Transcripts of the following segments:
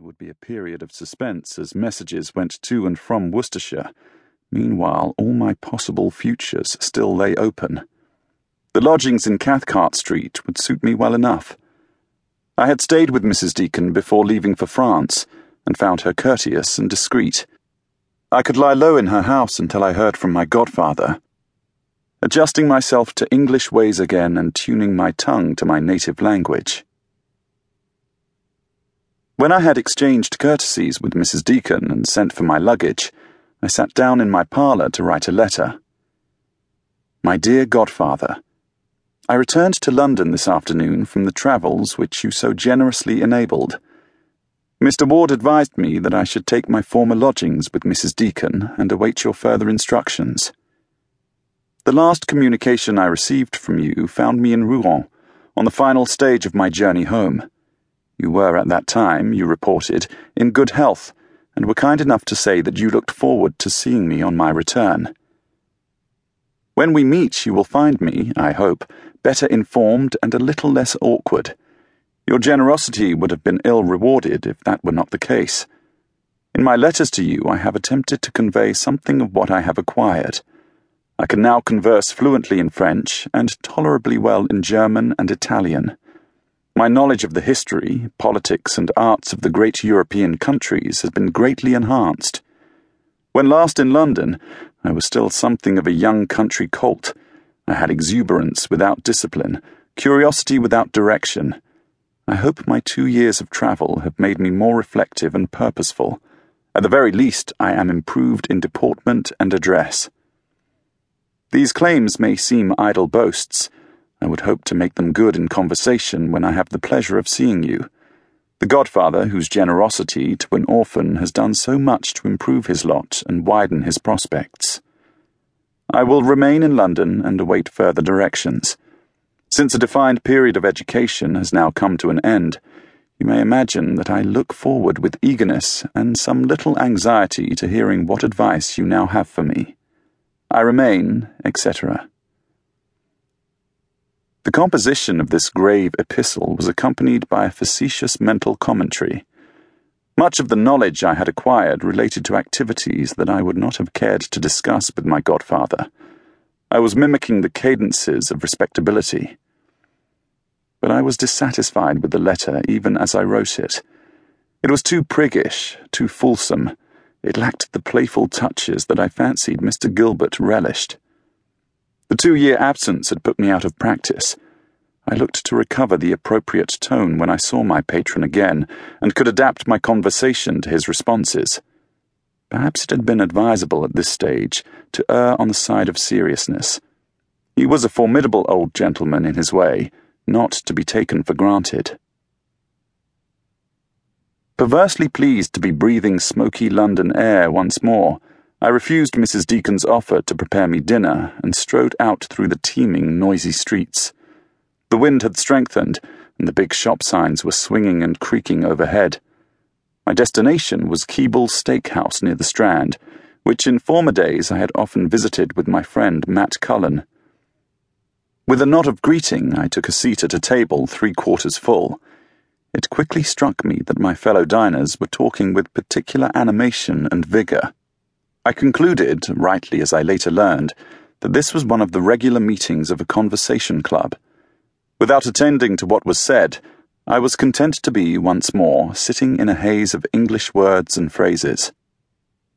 There would be a period of suspense as messages went to and from Worcestershire. Meanwhile, all my possible futures still lay open. The lodgings in Cathcart Street would suit me well enough. I had stayed with Mrs. Deacon before leaving for France and found her courteous and discreet. I could lie low in her house until I heard from my godfather. Adjusting myself to English ways again and tuning my tongue to my native language. When I had exchanged courtesies with Mrs. Deacon and sent for my luggage, I sat down in my parlour to write a letter. My dear godfather, I returned to London this afternoon from the travels which you so generously enabled. Mr. Ward advised me that I should take my former lodgings with Mrs. Deacon and await your further instructions. The last communication I received from you found me in Rouen, on the final stage of my journey home. You were at that time, you reported, in good health, and were kind enough to say that you looked forward to seeing me on my return. When we meet, you will find me, I hope, better informed and a little less awkward. Your generosity would have been ill rewarded if that were not the case. In my letters to you, I have attempted to convey something of what I have acquired. I can now converse fluently in French and tolerably well in German and Italian. My knowledge of the history, politics, and arts of the great European countries has been greatly enhanced. When last in London, I was still something of a young country colt. I had exuberance without discipline, curiosity without direction. I hope my two years of travel have made me more reflective and purposeful. At the very least, I am improved in deportment and address. These claims may seem idle boasts I would hope to make them good in conversation when I have the pleasure of seeing you. The godfather whose generosity to an orphan has done so much to improve his lot and widen his prospects. I will remain in London and await further directions. Since a defined period of education has now come to an end, you may imagine that I look forward with eagerness and some little anxiety to hearing what advice you now have for me. I remain, etc. The composition of this grave epistle was accompanied by a facetious mental commentary. Much of the knowledge I had acquired related to activities that I would not have cared to discuss with my godfather. I was mimicking the cadences of respectability. But I was dissatisfied with the letter even as I wrote it. It was too priggish, too fulsome. It lacked the playful touches that I fancied Mr. Gilbert relished. The two year absence had put me out of practice. I looked to recover the appropriate tone when I saw my patron again and could adapt my conversation to his responses. Perhaps it had been advisable at this stage to err on the side of seriousness. He was a formidable old gentleman in his way, not to be taken for granted. Perversely pleased to be breathing smoky London air once more, I refused Mrs. Deacon's offer to prepare me dinner and strode out through the teeming, noisy streets. The wind had strengthened, and the big shop signs were swinging and creaking overhead. My destination was Keeble's Steakhouse near the Strand, which in former days I had often visited with my friend Matt Cullen. With a nod of greeting, I took a seat at a table three quarters full. It quickly struck me that my fellow diners were talking with particular animation and vigour. I concluded, rightly as I later learned, that this was one of the regular meetings of a conversation club. Without attending to what was said, I was content to be, once more, sitting in a haze of English words and phrases.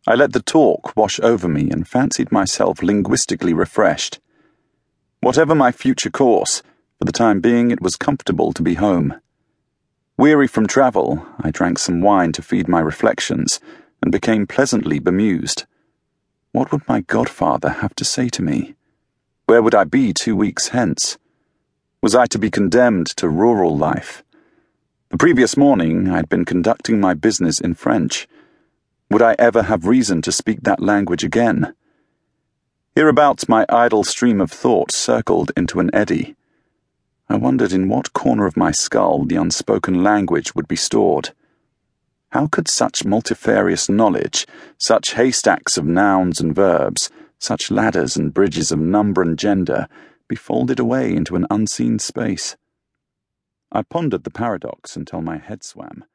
I let the talk wash over me and fancied myself linguistically refreshed. Whatever my future course, for the time being it was comfortable to be home. Weary from travel, I drank some wine to feed my reflections and became pleasantly bemused. What would my godfather have to say to me? Where would I be two weeks hence? Was I to be condemned to rural life? The previous morning I had been conducting my business in French. Would I ever have reason to speak that language again? Hereabouts my idle stream of thought circled into an eddy. I wondered in what corner of my skull the unspoken language would be stored. How could such multifarious knowledge, such haystacks of nouns and verbs, such ladders and bridges of number and gender, be folded away into an unseen space? I pondered the paradox until my head swam.